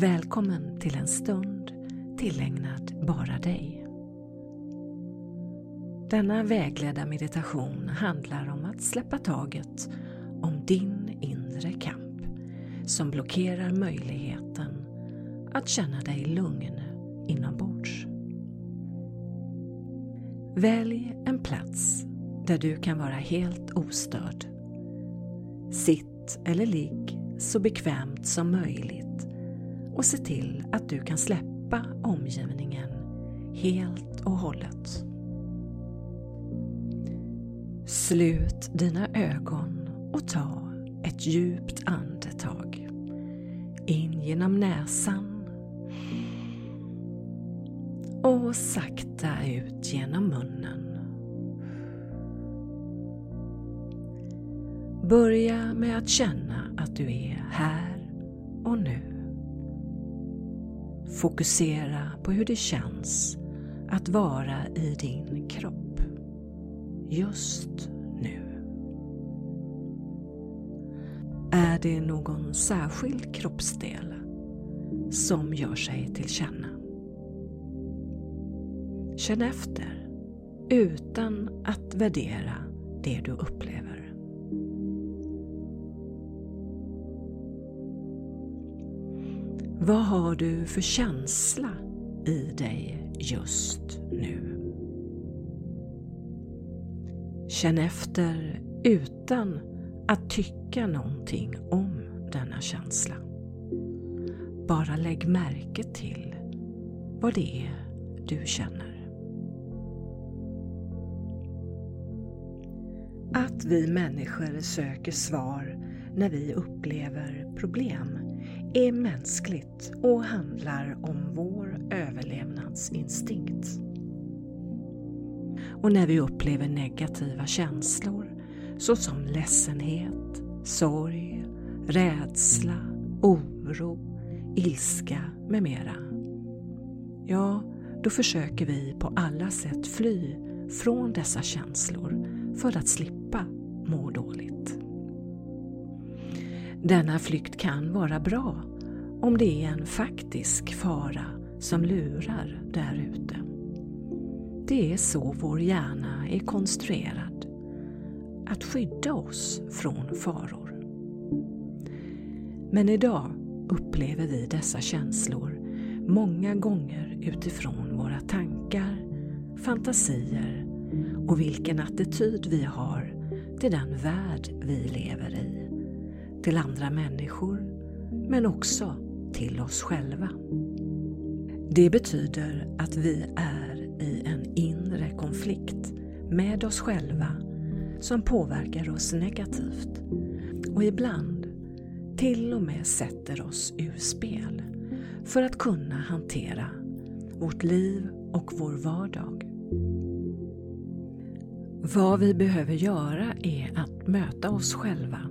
Välkommen till en stund tillägnad bara dig. Denna vägledda meditation handlar om att släppa taget om din inre kamp som blockerar möjligheten att känna dig lugn inombords. Välj en plats där du kan vara helt ostörd. Sitt eller ligg så bekvämt som möjligt och se till att du kan släppa omgivningen helt och hållet. Slut dina ögon och ta ett djupt andetag. In genom näsan och sakta ut genom munnen. Börja med att känna att du är här och nu. Fokusera på hur det känns att vara i din kropp just nu. Är det någon särskild kroppsdel som gör sig till känna? Känn efter utan att värdera det du upplever. Vad har du för känsla i dig just nu? Känn efter utan att tycka någonting om denna känsla. Bara lägg märke till vad det är du känner. Att vi människor söker svar när vi upplever problem är mänskligt och handlar om vår överlevnadsinstinkt. Och när vi upplever negativa känslor såsom ledsenhet, sorg, rädsla, oro, ilska med mera. Ja, då försöker vi på alla sätt fly från dessa känslor för att slippa må dåligt. Denna flykt kan vara bra om det är en faktisk fara som lurar där ute. Det är så vår hjärna är konstruerad, att skydda oss från faror. Men idag upplever vi dessa känslor många gånger utifrån våra tankar, fantasier och vilken attityd vi har till den värld vi lever i, till andra människor, men också till oss själva. Det betyder att vi är i en inre konflikt med oss själva som påverkar oss negativt och ibland till och med sätter oss ur spel för att kunna hantera vårt liv och vår vardag. Vad vi behöver göra är att möta oss själva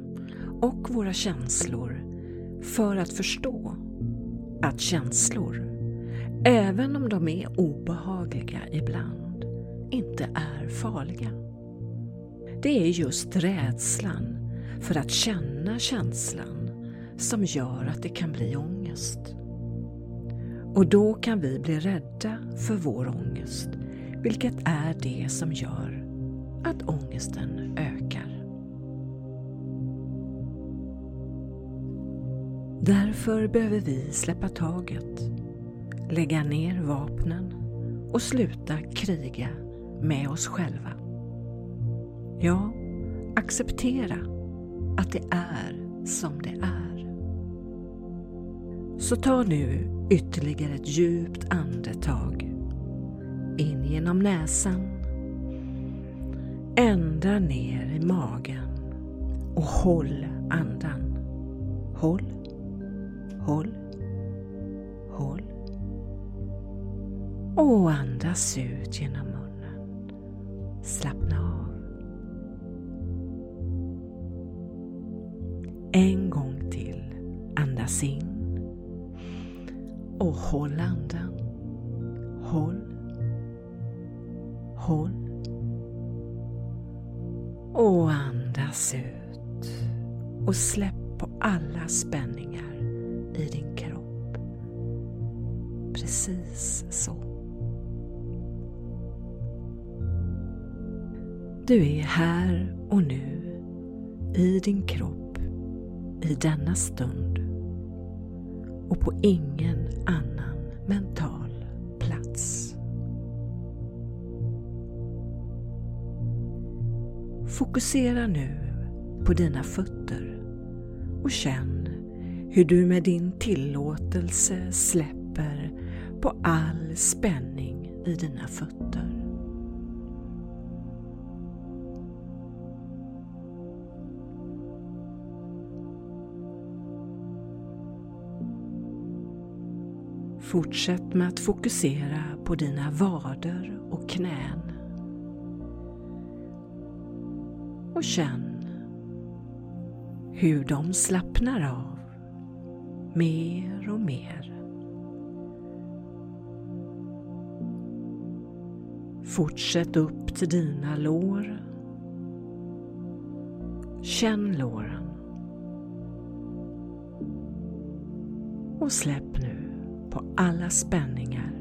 och våra känslor för att förstå att känslor, även om de är obehagliga ibland, inte är farliga. Det är just rädslan för att känna känslan som gör att det kan bli ångest. Och då kan vi bli rädda för vår ångest, vilket är det som gör att ångesten ökar. Därför behöver vi släppa taget, lägga ner vapnen och sluta kriga med oss själva. Ja, acceptera att det är som det är. Så ta nu ytterligare ett djupt andetag in genom näsan ända ner i magen och håll andan. Håll, håll, håll. Och andas ut genom munnen. Slappna av. En gång till. Andas in. Och håll andan. Håll. Håll. Och andas ut. Och släpp på alla spänningar i din kropp. Precis så. Du är här och nu i din kropp i denna stund och på ingen annan mental plats. Fokusera nu på dina fötter och känn hur du med din tillåtelse släpper på all spänning i dina fötter. Fortsätt med att fokusera på dina vader och knän. Och känn hur de slappnar av mer och mer. Fortsätt upp till dina lår. Känn låren. Och släpp nu på alla spänningar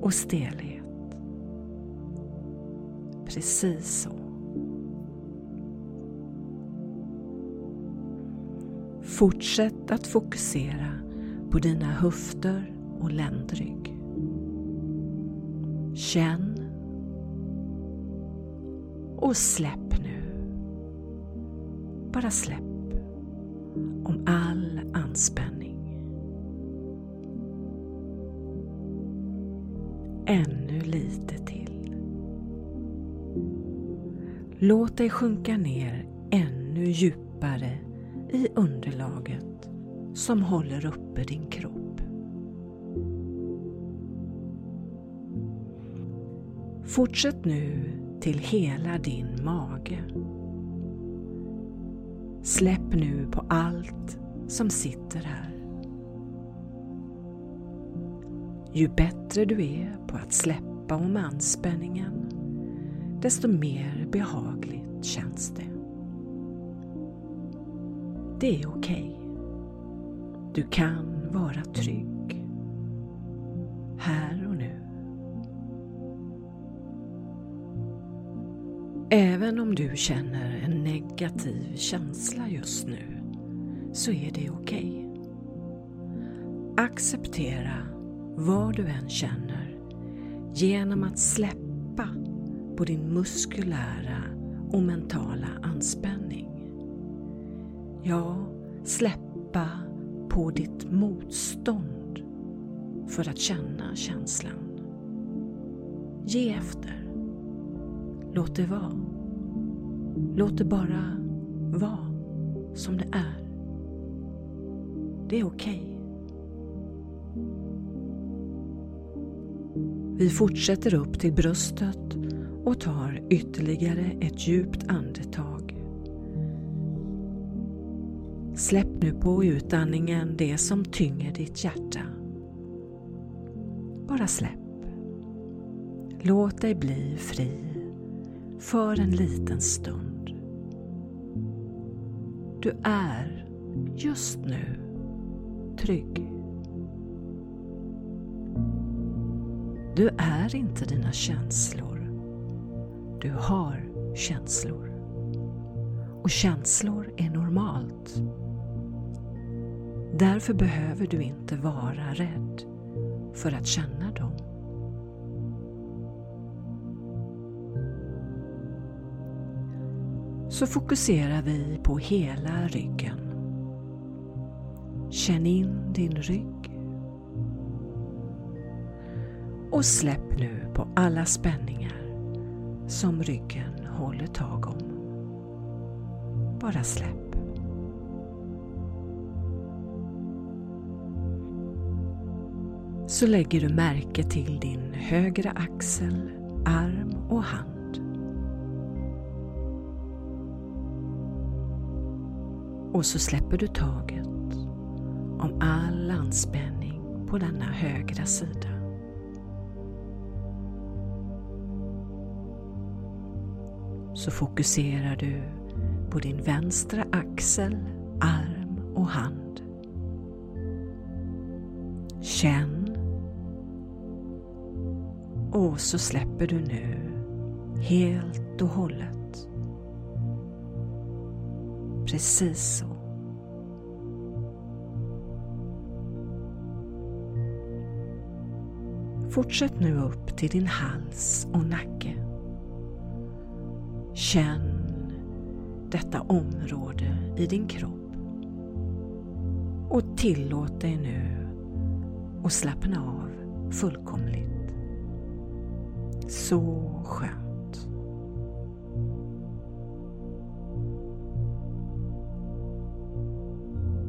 och stelhet. Precis så. Fortsätt att fokusera på dina höfter och ländrygg. Känn och släpp nu. Bara släpp om all anspänning. Ännu lite till. Låt dig sjunka ner ännu djupare i underlaget som håller uppe din kropp. Fortsätt nu till hela din mage. Släpp nu på allt som sitter här. Ju bättre du är på att släppa om anspänningen, desto mer behagligt känns det. Det är okej. Okay. Du kan vara trygg. Här och nu. Även om du känner en negativ känsla just nu så är det okej. Okay. Acceptera vad du än känner genom att släppa på din muskulära och mentala anspänning. Ja, släppa på ditt motstånd för att känna känslan. Ge efter. Låt det vara. Låt det bara vara som det är. Det är okej. Okay. Vi fortsätter upp till bröstet och tar ytterligare ett djupt andetag. Släpp nu på utandningen det som tynger ditt hjärta. Bara släpp. Låt dig bli fri för en liten stund. Du är just nu trygg. Du är inte dina känslor. Du har känslor. Och känslor är normalt. Därför behöver du inte vara rädd för att känna dem. Så fokuserar vi på hela ryggen. Känn in din rygg och släpp nu på alla spänningar som ryggen håller tag om. Bara släpp. Så lägger du märke till din högra axel, arm och hand. Och så släpper du taget om all anspänning på denna högra sida. så fokuserar du på din vänstra axel, arm och hand. Känn Och så släpper du nu helt och hållet. Precis så. Fortsätt nu upp till din hals och nacke. Känn detta område i din kropp. Och tillåt dig nu att slappna av fullkomligt. Så skönt.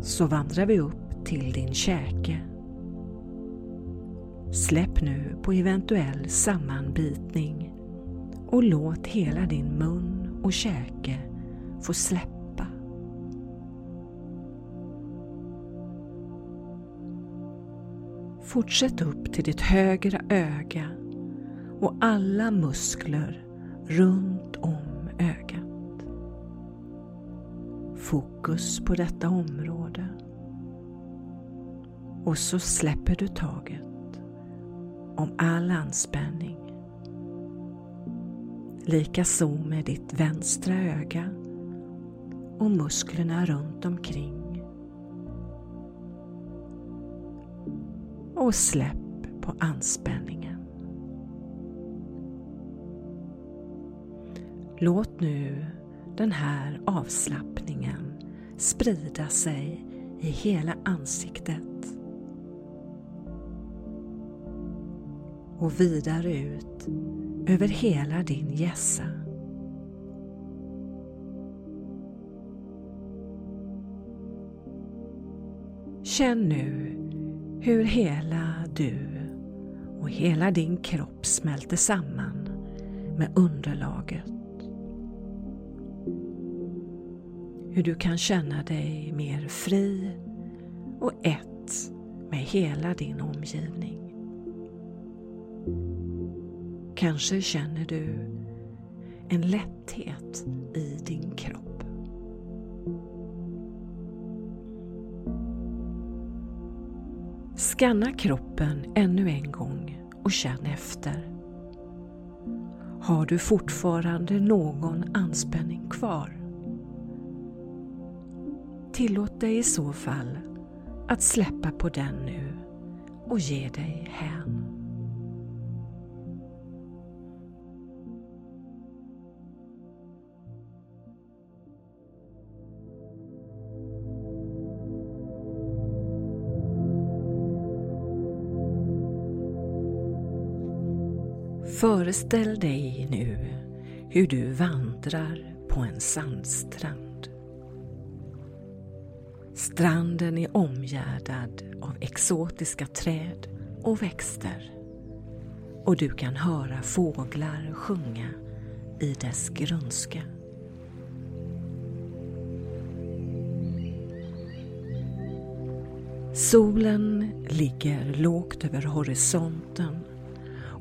Så vandrar vi upp till din käke Släpp nu på eventuell sammanbitning och låt hela din mun och käke få släppa. Fortsätt upp till ditt högra öga och alla muskler runt om ögat. Fokus på detta område. Och så släpper du taget om all anspänning. Likaså med ditt vänstra öga och musklerna runt omkring. Och släpp på anspänningen. Låt nu den här avslappningen sprida sig i hela ansiktet och vidare ut över hela din hjässa Känn nu hur hela du och hela din kropp smälter samman med underlaget. Hur du kan känna dig mer fri och ett med hela din omgivning. Kanske känner du en lätthet Skanna kroppen ännu en gång och känn efter. Har du fortfarande någon anspänning kvar? Tillåt dig i så fall att släppa på den nu och ge dig hän. Föreställ dig nu hur du vandrar på en sandstrand. Stranden är omgärdad av exotiska träd och växter och du kan höra fåglar sjunga i dess grönska. Solen ligger lågt över horisonten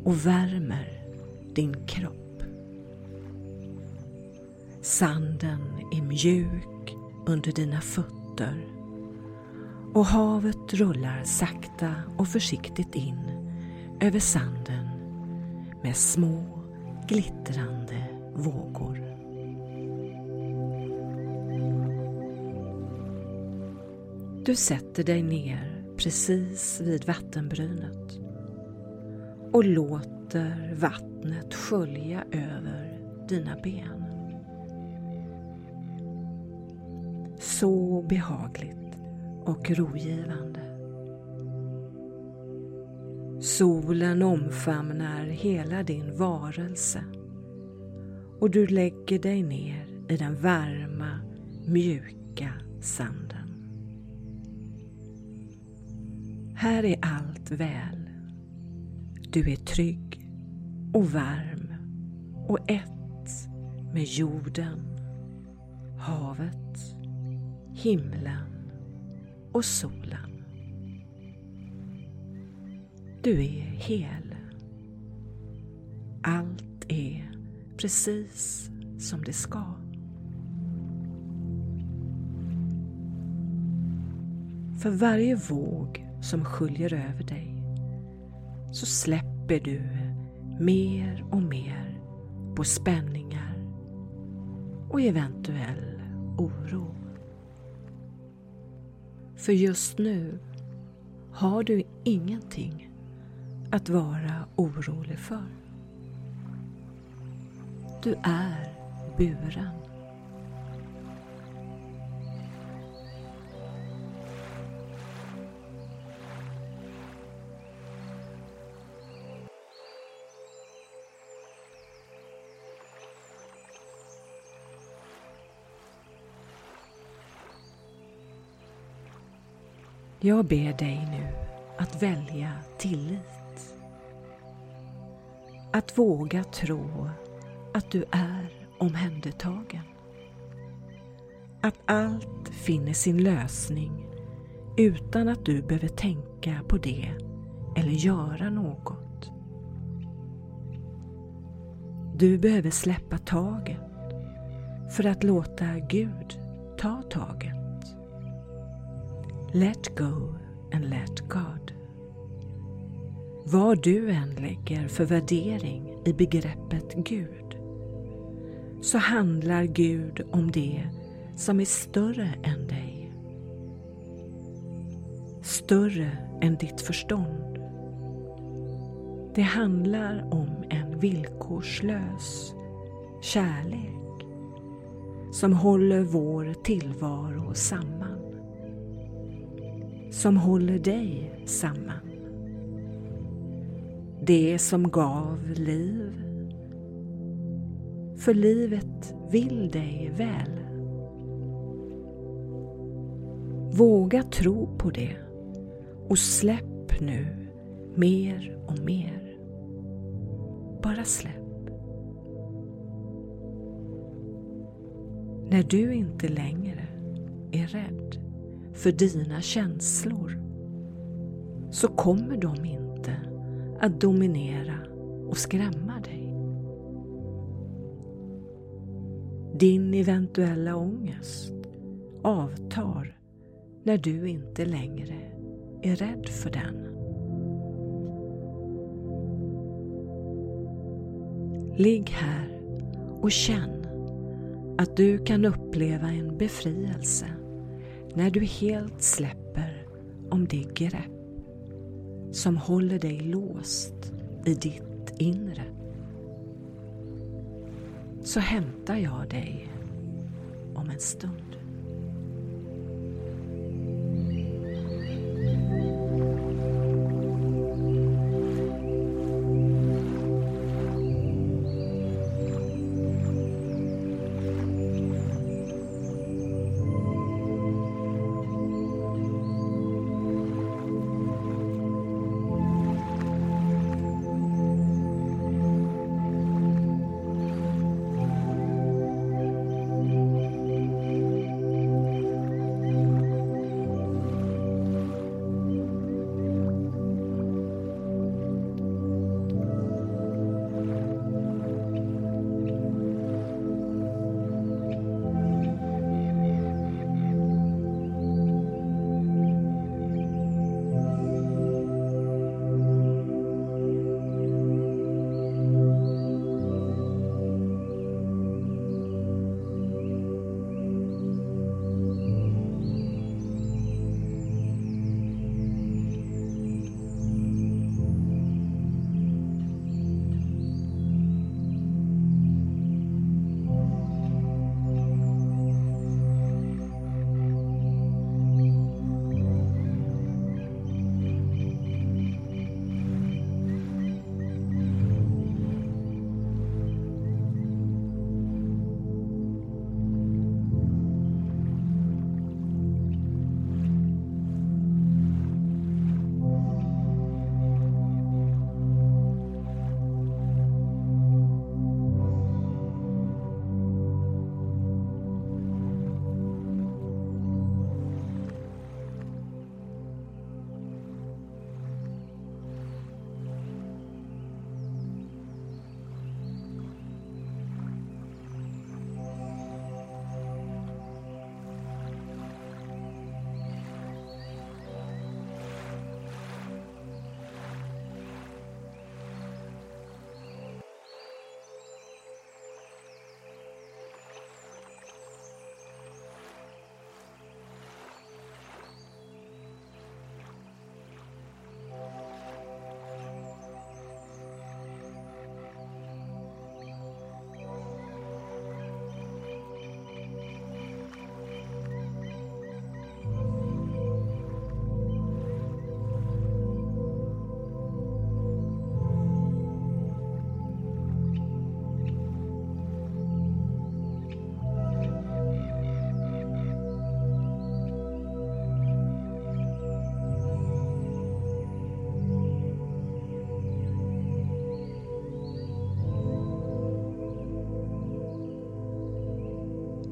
och värmer din kropp. Sanden är mjuk under dina fötter och havet rullar sakta och försiktigt in över sanden med små glittrande vågor. Du sätter dig ner precis vid vattenbrynet och låter vattnet skölja över dina ben. Så behagligt och rogivande. Solen omfamnar hela din varelse och du lägger dig ner i den varma, mjuka sanden. Här är allt väl du är trygg och varm och ett med jorden, havet, himlen och solen. Du är hel. Allt är precis som det ska. För varje våg som sköljer över dig så släpper du mer och mer på spänningar och eventuell oro. För just nu har du ingenting att vara orolig för. Du är buren. Jag ber dig nu att välja tillit. Att våga tro att du är omhändertagen. Att allt finner sin lösning utan att du behöver tänka på det eller göra något. Du behöver släppa taget för att låta Gud ta taget. Let go and let God. Vad du än lägger för värdering i begreppet Gud så handlar Gud om det som är större än dig. Större än ditt förstånd. Det handlar om en villkorslös kärlek som håller vår tillvaro samman som håller dig samman. Det som gav liv. För livet vill dig väl. Våga tro på det och släpp nu mer och mer. Bara släpp. När du inte längre är rädd för dina känslor så kommer de inte att dominera och skrämma dig. Din eventuella ångest avtar när du inte längre är rädd för den. Ligg här och känn att du kan uppleva en befrielse när du helt släpper om det grepp som håller dig låst i ditt inre så hämtar jag dig om en stund.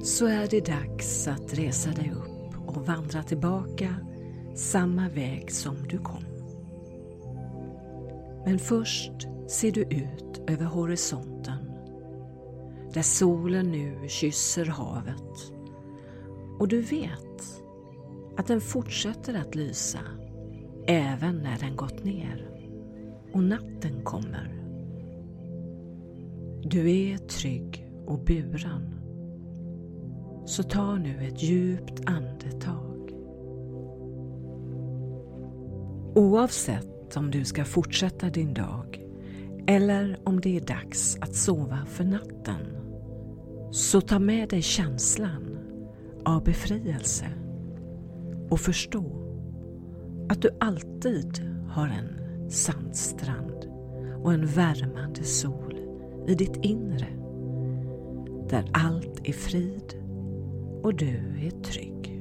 Så är det dags att resa dig upp och vandra tillbaka samma väg som du kom. Men först ser du ut över horisonten där solen nu kysser havet och du vet att den fortsätter att lysa även när den gått ner och natten kommer. Du är trygg och buren. Så ta nu ett djupt andetag. Oavsett om du ska fortsätta din dag eller om det är dags att sova för natten så ta med dig känslan av befrielse och förstå att du alltid har en sandstrand och en värmande sol i ditt inre där allt är frid och du är trygg.